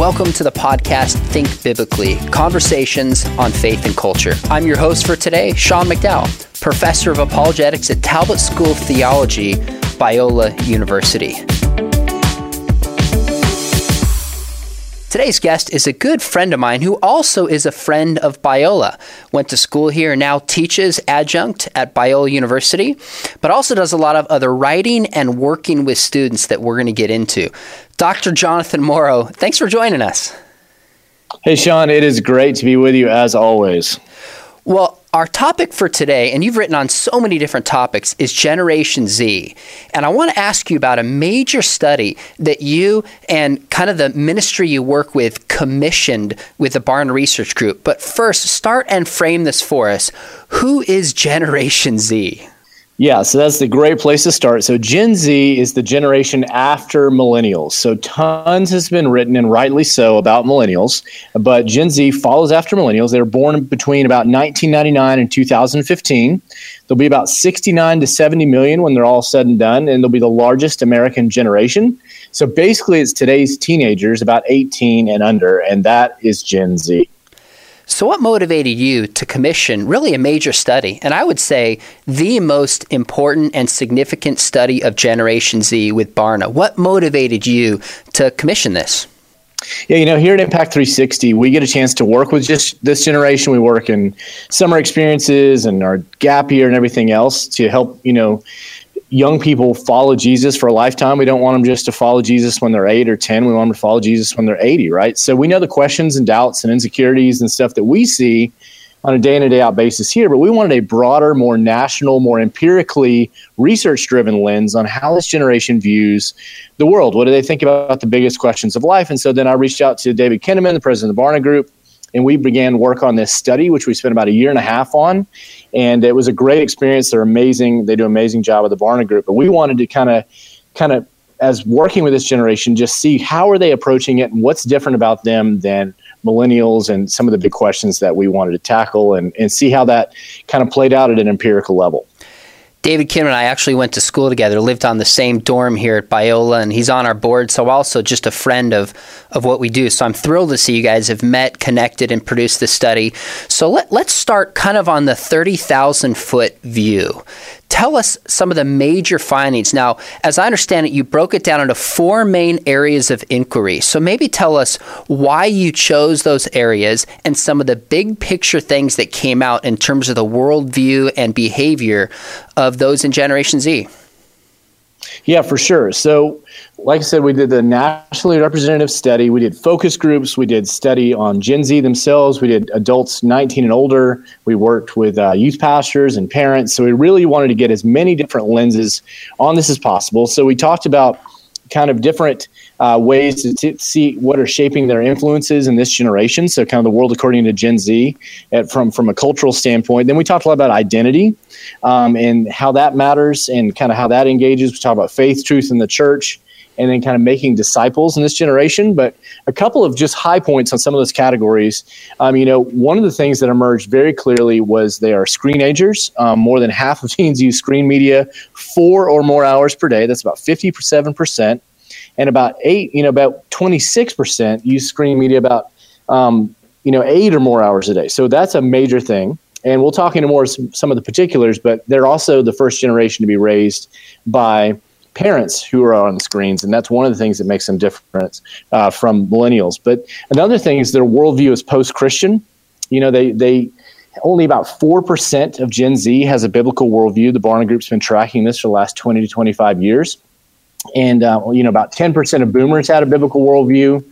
Welcome to the podcast Think Biblically Conversations on Faith and Culture. I'm your host for today, Sean McDowell, professor of apologetics at Talbot School of Theology, Biola University. Today's guest is a good friend of mine who also is a friend of Biola. Went to school here and now teaches adjunct at Biola University, but also does a lot of other writing and working with students that we're going to get into. Dr. Jonathan Morrow, thanks for joining us. Hey, Sean, it is great to be with you as always. Well, our topic for today, and you've written on so many different topics, is Generation Z. And I want to ask you about a major study that you and kind of the ministry you work with commissioned with the Barna Research Group. But first, start and frame this for us. Who is Generation Z? Yeah, so that's the great place to start. So Gen Z is the generation after millennials. So tons has been written and rightly so about millennials, but Gen Z follows after millennials. They were born between about 1999 and 2015. There'll be about 69 to 70 million when they're all said and done, and they'll be the largest American generation. So basically, it's today's teenagers, about 18 and under, and that is Gen Z. So, what motivated you to commission really a major study, and I would say the most important and significant study of Generation Z with Barna? What motivated you to commission this? Yeah, you know, here at Impact 360, we get a chance to work with just this generation. We work in summer experiences and our gap year and everything else to help, you know, young people follow Jesus for a lifetime. We don't want them just to follow Jesus when they're eight or 10. We want them to follow Jesus when they're 80, right? So we know the questions and doubts and insecurities and stuff that we see on a day in and day out basis here, but we wanted a broader, more national, more empirically research driven lens on how this generation views the world. What do they think about the biggest questions of life? And so then I reached out to David Kinnaman, the president of the Barna Group, and we began work on this study, which we spent about a year and a half on. And it was a great experience. They're amazing. They do an amazing job with the Barna Group. But we wanted to kind of, kind of, as working with this generation, just see how are they approaching it and what's different about them than millennials and some of the big questions that we wanted to tackle and, and see how that kind of played out at an empirical level. David Kinnaman and I actually went to school together, lived on the same dorm here at Biola, and he's on our board. So also just a friend of of what we do. So I'm thrilled to see you guys have met, connected, and produced this study. So let, let's start kind of on the thirty thousand foot view. Tell us some of the major findings. Now, as I understand it, you broke it down into four main areas of inquiry. So maybe tell us why you chose those areas and some of the big picture things that came out in terms of the worldview and behavior of those in Generation Z. Yeah, for sure. So, like I said, we did the nationally representative study. We did focus groups. We did study on Gen Z themselves. We did adults 19 and older. We worked with uh, youth pastors and parents. So, we really wanted to get as many different lenses on this as possible. So, we talked about kind of different uh, ways to t- see what are shaping their influences in this generation. So, kind of the world according to Gen Z at, from from a cultural standpoint. Then we talked a lot about identity um, and how that matters and kind of how that engages. We talk about faith, truth, in the church. And then kind of making disciples in this generation, but a couple of just high points on some of those categories. Um, you know, one of the things that emerged very clearly was they are screenagers. Um, more than half of teens use screen media four or more hours per day. That's about fifty-seven percent and about eight, you know, about 26% use screen media about, um, you know, eight or more hours a day. So that's a major thing. And we'll talk into more some, some of the particulars, but they're also the first generation to be raised by parents who are on screens, and that's one of the things that makes them different uh, from millennials. But another thing is their worldview is post-Christian. You know, they they only about four percent of Gen Z has a biblical worldview. The Barna Group's been tracking this for the last twenty to twenty-five years and uh, you know about 10% of boomers had a biblical worldview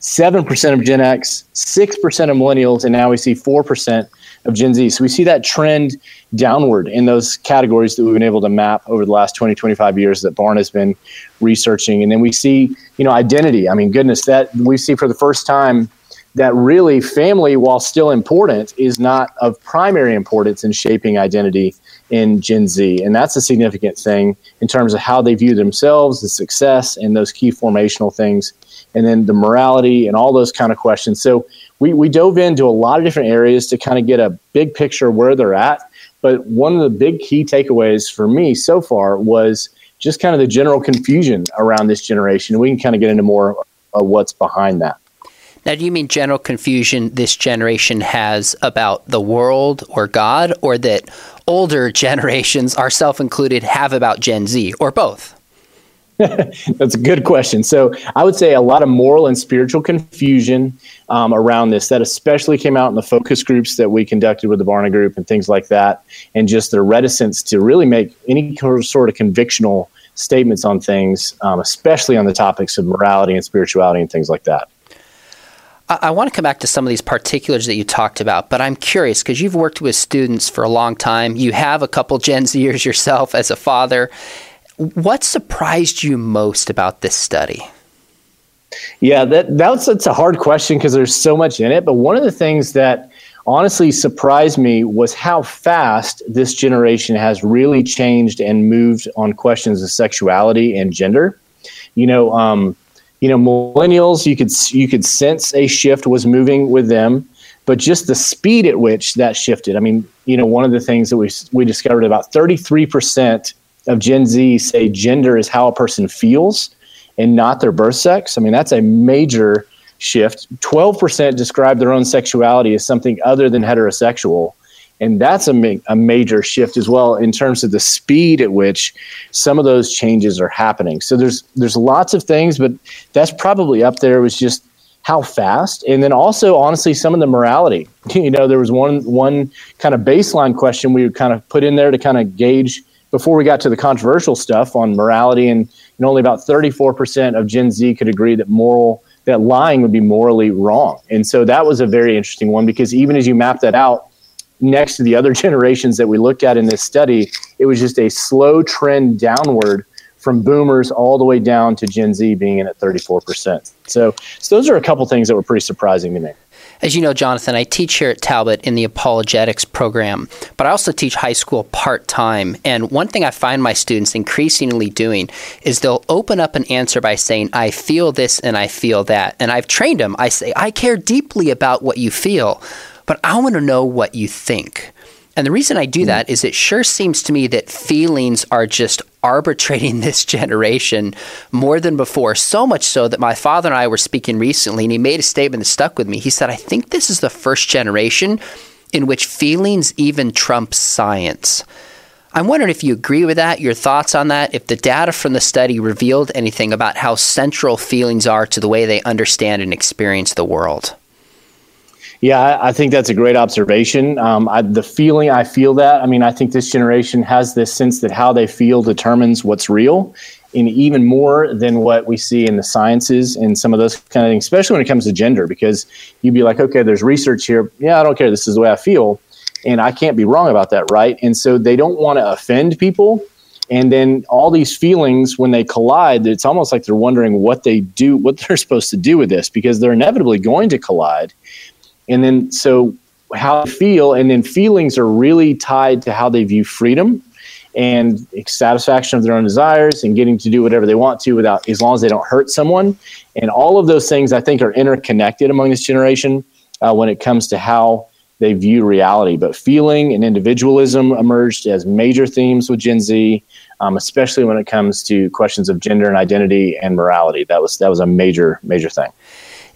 7% of gen x 6% of millennials and now we see 4% of gen z so we see that trend downward in those categories that we've been able to map over the last 20 25 years that Barna has been researching and then we see you know identity i mean goodness that we see for the first time that really family while still important is not of primary importance in shaping identity in Gen Z. And that's a significant thing in terms of how they view themselves, the success, and those key formational things. And then the morality and all those kind of questions. So we, we dove into a lot of different areas to kind of get a big picture where they're at. But one of the big key takeaways for me so far was just kind of the general confusion around this generation. We can kind of get into more of what's behind that. Now, do you mean general confusion this generation has about the world or God, or that older generations, ourselves included, have about Gen Z, or both? That's a good question. So I would say a lot of moral and spiritual confusion um, around this. That especially came out in the focus groups that we conducted with the Barna Group and things like that, and just their reticence to really make any sort of convictional statements on things, um, especially on the topics of morality and spirituality and things like that. I, I want to come back to some of these particulars that you talked about, but I'm curious because you've worked with students for a long time. You have a couple Gen Zers yourself as a father what surprised you most about this study? Yeah, that that's that's a hard question because there's so much in it. But one of the things that honestly surprised me was how fast this generation has really changed and moved on questions of sexuality and gender. You know, um, you know, millennials, you could you could sense a shift was moving with them, but just the speed at which that shifted. I mean, you know, one of the things that we we discovered about 33 percent of Gen Z say gender is how a person feels and not their birth sex. I mean, that's a major shift. 12% describe their own sexuality as something other than heterosexual. And that's a, ma- a major shift as well in terms of the speed at which some of those changes are happening. So there's there's lots of things, but that's probably up there was just how fast and then also honestly some of the morality you know there was one one kind of baseline question we would kind of put in there to kind of gauge before we got to the controversial stuff on morality, and, and only about 34% of Gen Z could agree that moral that lying would be morally wrong. And so that was a very interesting one because even as you map that out next to the other generations that we looked at in this study, it was just a slow trend downward from boomers all the way down to Gen Z being in at 34%. So, so those are a couple things that were pretty surprising to me. As you know, Jonathan, I teach here at Talbot in the apologetics program, but I also teach high school part time. And one thing I find my students increasingly doing is they'll open up an answer by saying, I feel this and I feel that. And I've trained them. I say, I care deeply about what you feel, but I want to know what you think. And the reason I do hmm. that is it sure seems to me that feelings are just arbitrating this generation more than before. So much so that my father and I were speaking recently, and he made a statement that stuck with me. He said, I think this is the first generation in which feelings even trump science. I'm wondering if you agree with that, your thoughts on that, if the data from the study revealed anything about how central feelings are to the way they understand and experience the world. Yeah, I think that's a great observation. Um, I, the feeling I feel that, I mean, I think this generation has this sense that how they feel determines what's real, and even more than what we see in the sciences and some of those kind of things, especially when it comes to gender, because you'd be like, okay, there's research here. Yeah, I don't care. This is the way I feel. And I can't be wrong about that, right? And so they don't want to offend people. And then all these feelings, when they collide, it's almost like they're wondering what they do, what they're supposed to do with this, because they're inevitably going to collide and then so how they feel and then feelings are really tied to how they view freedom and satisfaction of their own desires and getting to do whatever they want to without as long as they don't hurt someone. And all of those things i think are interconnected among this generation uh, when it comes to how they view reality. But feeling and individualism emerged as major themes with gen z um, especially when it comes to questions of gender and identity and morality. That was that was a major major thing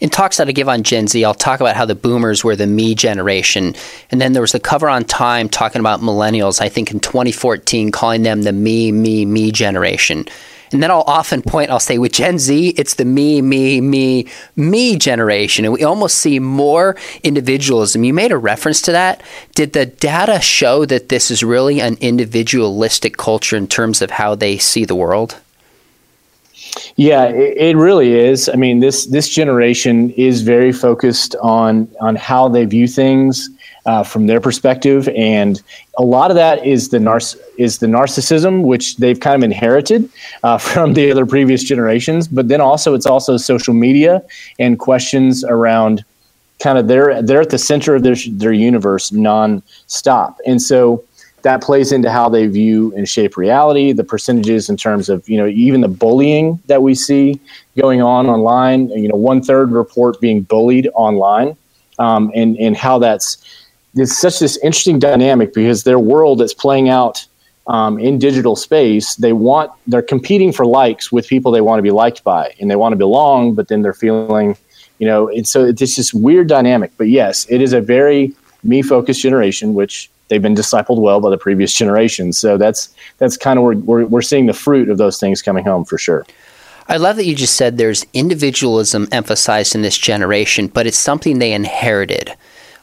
in talks that I give on Gen Z, I'll talk about how the boomers were the me generation. And then there was the cover on Time talking about millennials, I think in 2014, calling them the me, me, me generation. And then I'll often point, I'll say, with Gen Z, it's the me, me, me, me generation. And we almost see more individualism. You made a reference to that. Did the data show that this is really an individualistic culture in terms of how they see the world? Yeah, it, it, really is. I mean, this this generation is very focused on on how they view things uh, from their perspective, and a lot of that is the narciss- is the narcissism which they've kind of inherited uh, from the other previous generations. But then also, it's also social media and questions around kind of they're they're at the center of their their universe non-stop, and so that plays into how they view and shape reality the percentages in terms of you know even the bullying that we see going on online you know one third report being bullied online um, and and how that's it's such this interesting dynamic because their world is playing out um, in digital space they want they're competing for likes with people they want to be liked by and they want to belong but then they're feeling you know, and so it's this weird dynamic. But yes, it is a very me focused generation, which they've been discipled well by the previous generation. So that's that's kind of where we're, we're seeing the fruit of those things coming home for sure. I love that you just said there's individualism emphasized in this generation, but it's something they inherited.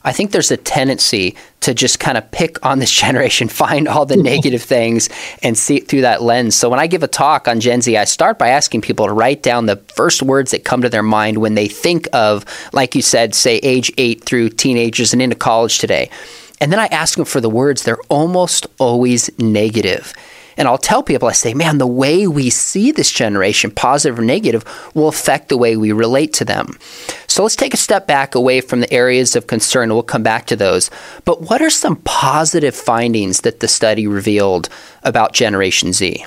I think there's a tendency to just kind of pick on this generation, find all the negative things, and see it through that lens. So when I give a talk on Gen Z, I start by asking people to write down the first words that come to their mind when they think of, like you said, say age eight through teenagers and into college today. And then I ask them for the words, they're almost always negative. And I'll tell people, I say, man, the way we see this generation, positive or negative, will affect the way we relate to them. So let's take a step back away from the areas of concern. We'll come back to those. But what are some positive findings that the study revealed about Generation Z?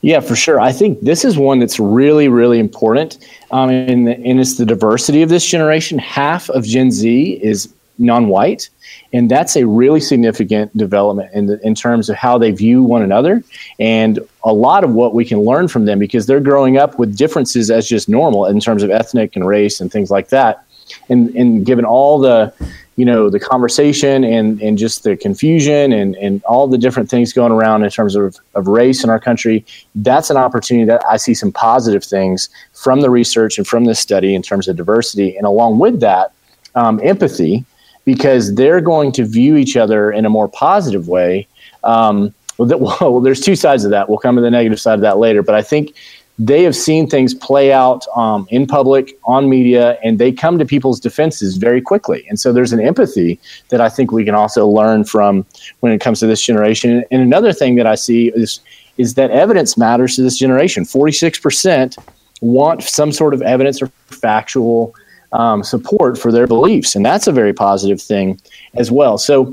Yeah, for sure. I think this is one that's really, really important. Um, and, and it's the diversity of this generation. Half of Gen Z is non white. And that's a really significant development in, the, in terms of how they view one another and a lot of what we can learn from them because they're growing up with differences as just normal in terms of ethnic and race and things like that. And, and given all the, you know, the conversation and, and just the confusion and, and all the different things going around in terms of, of race in our country, that's an opportunity that I see some positive things from the research and from this study in terms of diversity. And along with that, um, empathy because they're going to view each other in a more positive way. Um, well, there's two sides of that. We'll come to the negative side of that later, but I think they have seen things play out um, in public, on media, and they come to people's defenses very quickly. And so there's an empathy that I think we can also learn from when it comes to this generation. And another thing that I see is is that evidence matters to this generation. 46% want some sort of evidence or factual um, support for their beliefs, and that's a very positive thing as well. So,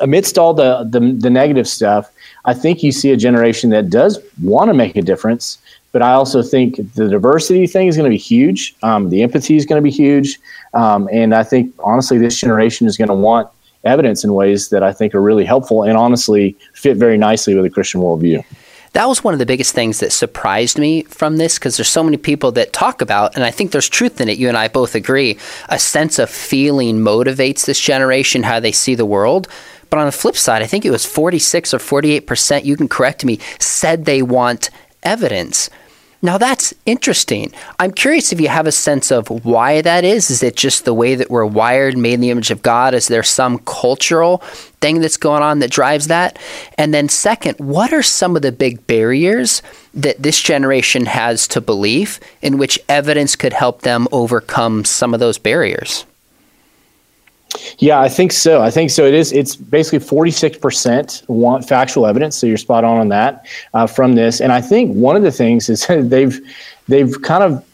amidst all the, the, the negative stuff, I think you see a generation that does want to make a difference. But I also think the diversity thing is going to be huge. Um, the empathy is going to be huge, um, and I think honestly, this generation is going to want evidence in ways that I think are really helpful and honestly fit very nicely with a Christian worldview that was one of the biggest things that surprised me from this because there's so many people that talk about, and I think there's truth in it. You and I both agree. A sense of feeling motivates this generation, how they see the world. But on the flip side, I think it was 46 or 48%, you can correct me, said they want evidence. Now that's interesting. I'm curious if you have a sense of why that is. Is it just the way that we're wired, made in the image of God? Is there some cultural thing that's going on that drives that? And then, second, what are some of the big barriers that this generation has to belief in which evidence could help them overcome some of those barriers? Yeah, I think so. I think so. It is. It's basically forty six percent want factual evidence. So you're spot on on that uh, from this. And I think one of the things is they've they've kind of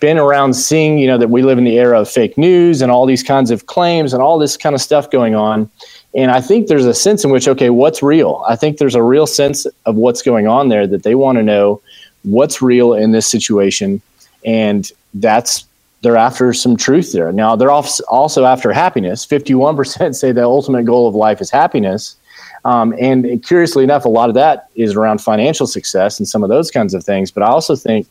been around seeing you know that we live in the era of fake news and all these kinds of claims and all this kind of stuff going on. And I think there's a sense in which okay, what's real? I think there's a real sense of what's going on there that they want to know what's real in this situation, and that's they're after some truth there. Now, they're also after happiness. 51% say the ultimate goal of life is happiness. Um, and curiously enough, a lot of that is around financial success and some of those kinds of things. But I also think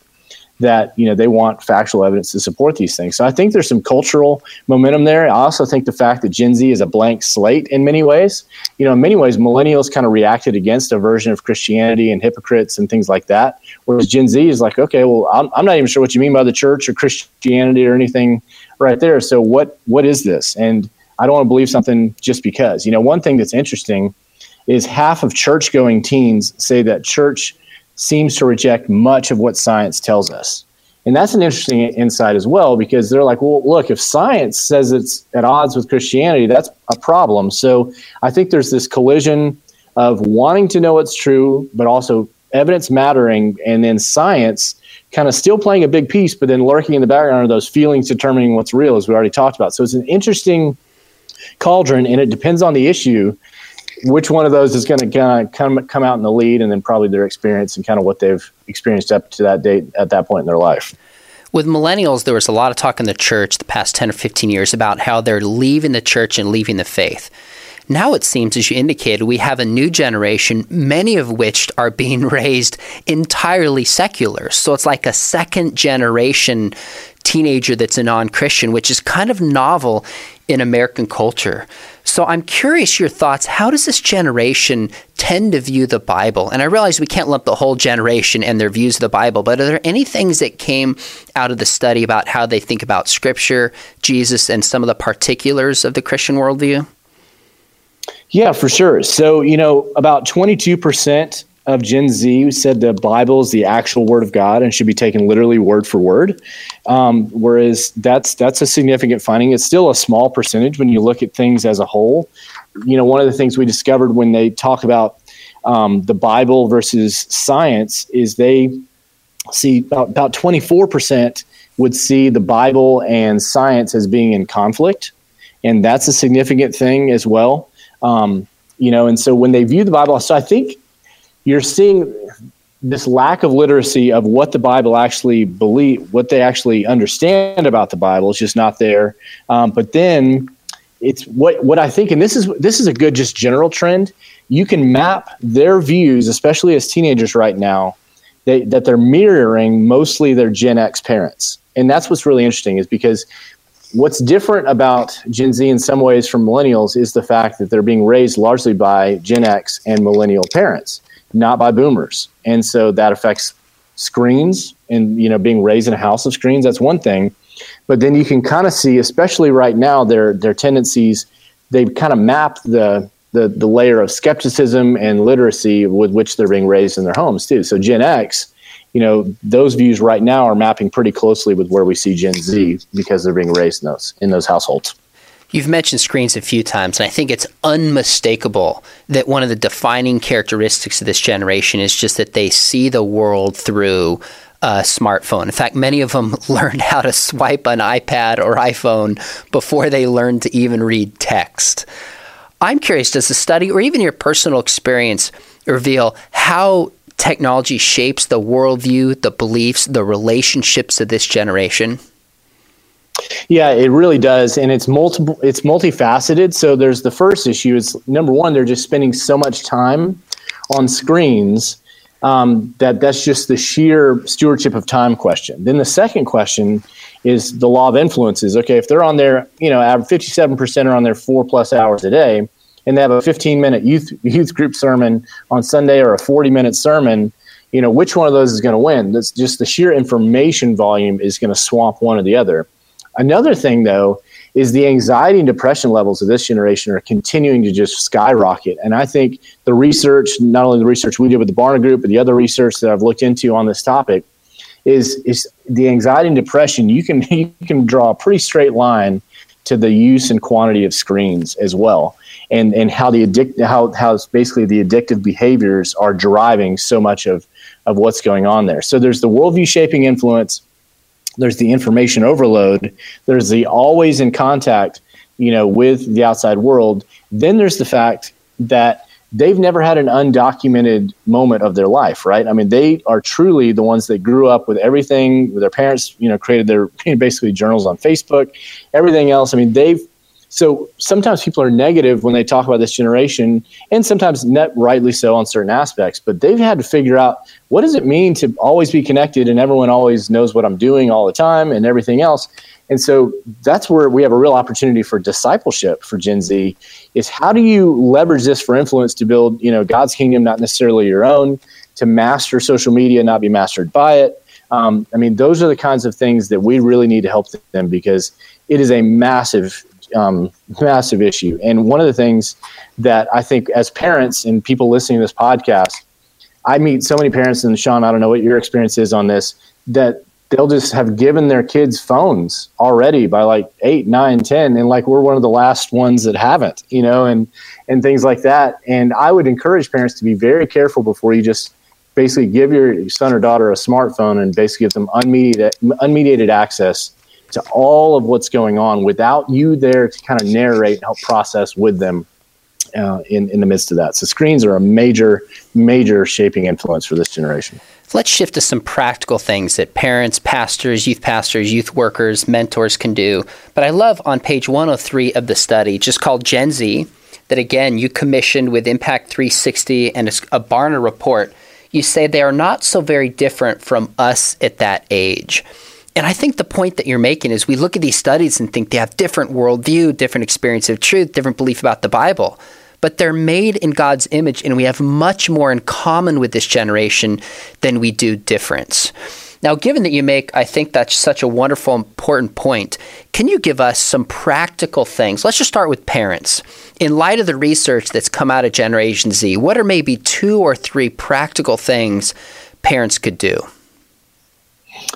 that you know they want factual evidence to support these things. So I think there's some cultural momentum there. I also think the fact that Gen Z is a blank slate in many ways. You know, in many ways, millennials kind of reacted against a version of Christianity and hypocrites and things like that. Whereas Gen Z is like, okay, well, I'm, I'm not even sure what you mean by the church or Christianity or anything right there. So what what is this? And I don't want to believe something just because. You know, one thing that's interesting is half of church going teens say that church seems to reject much of what science tells us. And that's an interesting insight as well because they're like, well, look, if science says it's at odds with Christianity, that's a problem. So I think there's this collision of wanting to know what's true, but also evidence mattering, and then science kind of still playing a big piece, but then lurking in the background are those feelings determining what's real, as we already talked about. So it's an interesting cauldron, and it depends on the issue which one of those is going to kind of come come out in the lead, and then probably their experience and kind of what they've experienced up to that date at that point in their life. With millennials, there was a lot of talk in the church the past 10 or 15 years about how they're leaving the church and leaving the faith. Now it seems, as you indicated, we have a new generation, many of which are being raised entirely secular. So it's like a second generation teenager that's a non Christian, which is kind of novel in American culture. So I'm curious your thoughts. How does this generation tend to view the Bible? And I realize we can't lump the whole generation and their views of the Bible, but are there any things that came out of the study about how they think about Scripture, Jesus, and some of the particulars of the Christian worldview? Yeah, for sure. So, you know, about 22% of Gen Z who said the Bible is the actual Word of God and should be taken literally word for word. Um, whereas that's that's a significant finding. It's still a small percentage when you look at things as a whole. You know, one of the things we discovered when they talk about um, the Bible versus science is they see about, about 24% would see the Bible and science as being in conflict. And that's a significant thing as well. Um, you know, and so when they view the Bible, so I think you're seeing this lack of literacy of what the Bible actually believe, what they actually understand about the Bible is just not there. Um, but then it's what what I think, and this is this is a good just general trend. You can map their views, especially as teenagers right now, they, that they're mirroring mostly their Gen X parents, and that's what's really interesting is because what's different about Gen Z in some ways from millennials is the fact that they're being raised largely by Gen X and millennial parents not by boomers. And so that affects screens and you know being raised in a house of screens that's one thing. But then you can kind of see especially right now their their tendencies they kind of map the, the the layer of skepticism and literacy with which they're being raised in their homes too. So gen x you know those views right now are mapping pretty closely with where we see gen z because they're being raised in those in those households You've mentioned screens a few times, and I think it's unmistakable that one of the defining characteristics of this generation is just that they see the world through a smartphone. In fact, many of them learned how to swipe an iPad or iPhone before they learned to even read text. I'm curious, does the study or even your personal experience reveal how technology shapes the worldview, the beliefs, the relationships of this generation? Yeah, it really does, and it's multiple. It's multifaceted. So there's the first issue It's number one, they're just spending so much time on screens um, that that's just the sheer stewardship of time question. Then the second question is the law of influences. Okay, if they're on there, you know, 57% are on their four plus hours a day, and they have a 15 minute youth youth group sermon on Sunday or a 40 minute sermon. You know, which one of those is going to win? That's just the sheer information volume is going to swamp one or the other. Another thing, though, is the anxiety and depression levels of this generation are continuing to just skyrocket. And I think the research, not only the research we did with the Barna Group, but the other research that I've looked into on this topic, is is the anxiety and depression. You can you can draw a pretty straight line to the use and quantity of screens as well, and and how the addict how how basically the addictive behaviors are driving so much of of what's going on there. So there's the worldview shaping influence there's the information overload there's the always in contact you know with the outside world then there's the fact that they've never had an undocumented moment of their life right? I mean they are truly the ones that grew up with everything their parents you know created their basically journals on facebook everything else. I mean they've so sometimes people are negative when they talk about this generation, and sometimes net rightly so on certain aspects. But they've had to figure out what does it mean to always be connected, and everyone always knows what I'm doing all the time, and everything else. And so that's where we have a real opportunity for discipleship for Gen Z. Is how do you leverage this for influence to build, you know, God's kingdom, not necessarily your own, to master social media, not be mastered by it. Um, I mean, those are the kinds of things that we really need to help them because it is a massive um, massive issue. And one of the things that I think as parents and people listening to this podcast, I meet so many parents, and Sean, I don't know what your experience is on this, that they'll just have given their kids phones already by like eight, nine, ten, and like we're one of the last ones that haven't, you know, and and things like that. And I would encourage parents to be very careful before you just basically give your son or daughter a smartphone and basically give them unmediated unmediated access to all of what's going on without you there to kind of narrate and help process with them uh, in, in the midst of that. So screens are a major, major shaping influence for this generation. Let's shift to some practical things that parents, pastors, youth pastors, youth workers, mentors can do. But I love on page 103 of the study, just called Gen Z, that again you commissioned with Impact 360 and a Barna report. You say they are not so very different from us at that age. And I think the point that you're making is we look at these studies and think they have different worldview, different experience of truth, different belief about the Bible. But they're made in God's image, and we have much more in common with this generation than we do difference. Now, given that you make, I think that's such a wonderful, important point, can you give us some practical things? Let's just start with parents. In light of the research that's come out of Generation Z, what are maybe two or three practical things parents could do?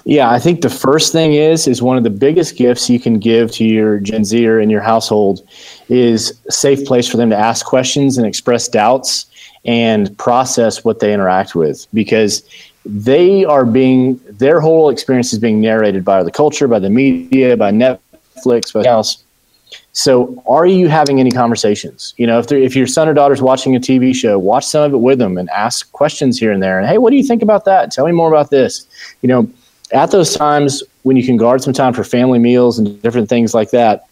Yeah, I think the first thing is is one of the biggest gifts you can give to your Gen Zer in your household is a safe place for them to ask questions and express doubts and process what they interact with because they are being their whole experience is being narrated by the culture, by the media, by Netflix, by else. So, are you having any conversations? You know, if if your son or daughter's watching a TV show, watch some of it with them and ask questions here and there. And hey, what do you think about that? Tell me more about this. You know, at those times when you can guard some time for family meals and different things like that,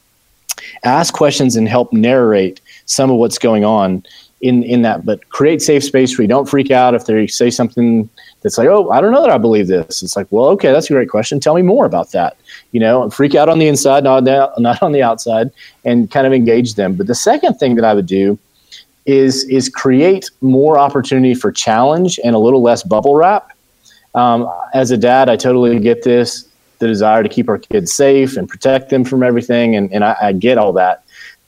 ask questions and help narrate some of what's going on in in that. But create safe space where you don't freak out if they say something that's like, oh, I don't know that I believe this. It's like, well, okay, that's a great question. Tell me more about that. You know, freak out on the inside, not not on the outside, and kind of engage them. But the second thing that I would do is is create more opportunity for challenge and a little less bubble wrap. Um, as a dad, I totally get this the desire to keep our kids safe and protect them from everything, and, and I, I get all that.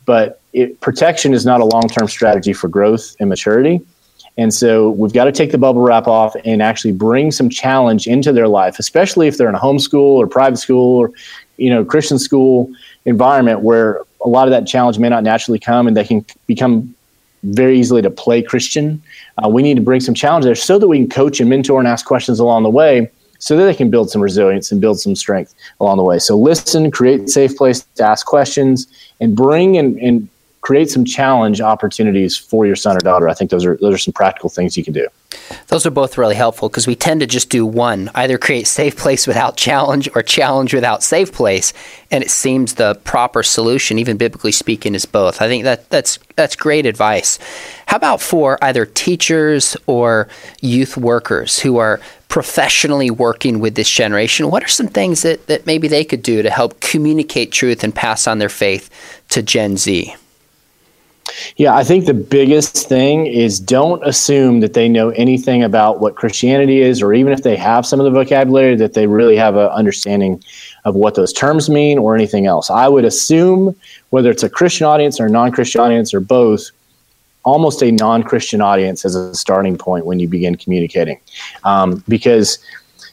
But it, protection is not a long term strategy for growth and maturity. And so we've got to take the bubble wrap off and actually bring some challenge into their life, especially if they're in a homeschool or private school or, you know, Christian school environment where a lot of that challenge may not naturally come and they can become very easily to play Christian. Uh, we need to bring some challenge there so that we can coach and mentor and ask questions along the way so that they can build some resilience and build some strength along the way. So listen, create safe place to ask questions and bring and, and create some challenge opportunities for your son or daughter. I think those are those are some practical things you can do. Those are both really helpful because we tend to just do one, either create safe place without challenge or challenge without safe place, and it seems the proper solution, even biblically speaking, is both. I think that that's that's great advice. How about for either teachers or youth workers who are professionally working with this generation? What are some things that, that maybe they could do to help communicate truth and pass on their faith to Gen Z? Yeah, I think the biggest thing is don't assume that they know anything about what Christianity is, or even if they have some of the vocabulary, that they really have an understanding of what those terms mean or anything else. I would assume, whether it's a Christian audience or a non Christian audience or both, almost a non Christian audience as a starting point when you begin communicating. Um, because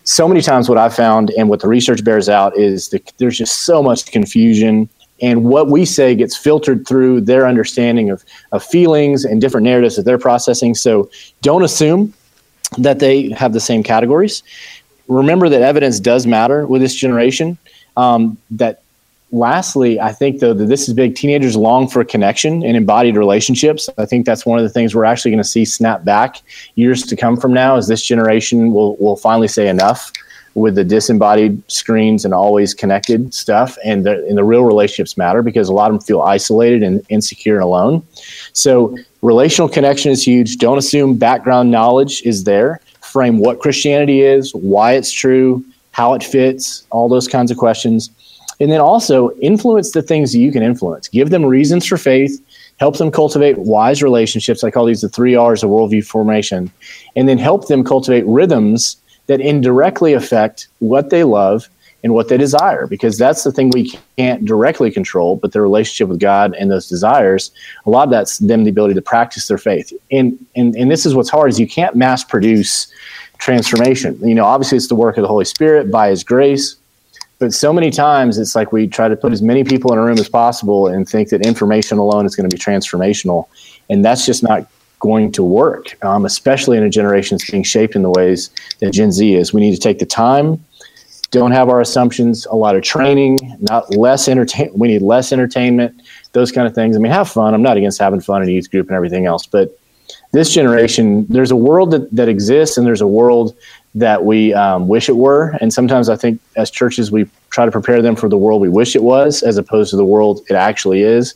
so many times, what I've found and what the research bears out is that there's just so much confusion and what we say gets filtered through their understanding of, of feelings and different narratives that they're processing. So don't assume that they have the same categories. Remember that evidence does matter with this generation. Um, that lastly, I think though that this is big. Teenagers long for connection and embodied relationships. I think that's one of the things we're actually going to see snap back years to come from now. Is this generation will will finally say enough with the disembodied screens and always connected stuff. And the, and the real relationships matter because a lot of them feel isolated and insecure and alone. So, relational connection is huge. Don't assume background knowledge is there. Frame what Christianity is, why it's true, how it fits, all those kinds of questions. And then also influence the things you can influence. Give them reasons for faith, help them cultivate wise relationships. I call these the three R's of worldview formation. And then help them cultivate rhythms that indirectly affect what they love and what they desire because that's the thing we can't directly control but their relationship with god and those desires a lot of that's them the ability to practice their faith. And and, and this is what's hard is you can't mass produce transformation. You know obviously it's the work of the holy spirit by his grace but so many times it's like we try to put as many people in a room as possible and think that information alone is going to be transformational and that's just not going to work, um, especially in a generation that's being shaped in the ways that Gen Z is. We need to take the time, don't have our assumptions, a lot of training, not less entertain. We need less entertainment, those kind of things. I mean, have fun. I'm not against having fun in a youth group and everything else, but this generation, there's a world that, that exists and there's a world that we um, wish it were. And sometimes I think as churches, we try to prepare them for the world we wish it was as opposed to the world it actually is.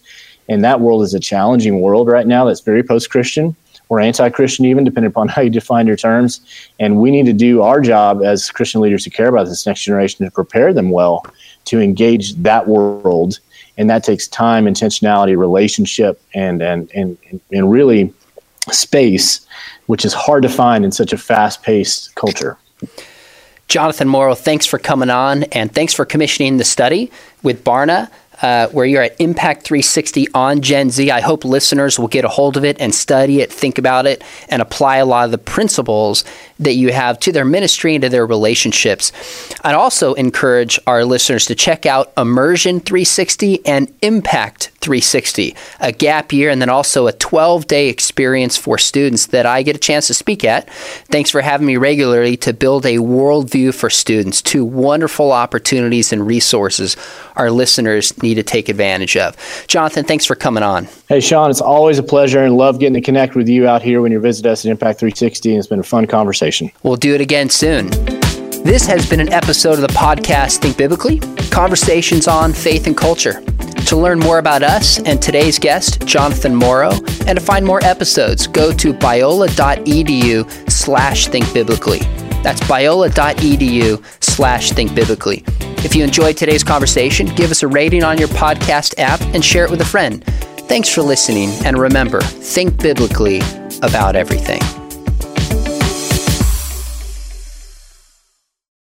And that world is a challenging world right now that's very post Christian, or anti-Christian, even depending upon how you define your terms. And we need to do our job as Christian leaders who care about this next generation to prepare them well to engage that world. And that takes time, intentionality, relationship, and and and and really space, which is hard to find in such a fast-paced culture. Jonathan Morrow, thanks for coming on and thanks for commissioning the study with Barna uh, where you're at Impact 360 on Gen Z. I hope listeners will get a hold of it and study it, think about it, and apply a lot of the principles that you have to their ministry and to their relationships. I'd also encourage our listeners to check out Immersion 360 and Impact 360, a gap year, and then also a 12 day experience for students that I get a chance to speak at. Thanks for having me regularly to build a worldview for students. Two wonderful opportunities and resources our listeners need to take advantage of. Jonathan, thanks for coming on. Hey, Sean, it's always a pleasure and love getting to connect with you out here when you visit us at Impact 360. And it's been a fun conversation. We'll do it again soon. This has been an episode of the podcast Think Biblically Conversations on Faith and Culture. To learn more about us and today's guest, Jonathan Morrow, and to find more episodes, go to biola.edu slash thinkbiblically. That's biola.edu slash thinkbiblically. If you enjoyed today's conversation, give us a rating on your podcast app and share it with a friend. Thanks for listening, and remember, think biblically about everything.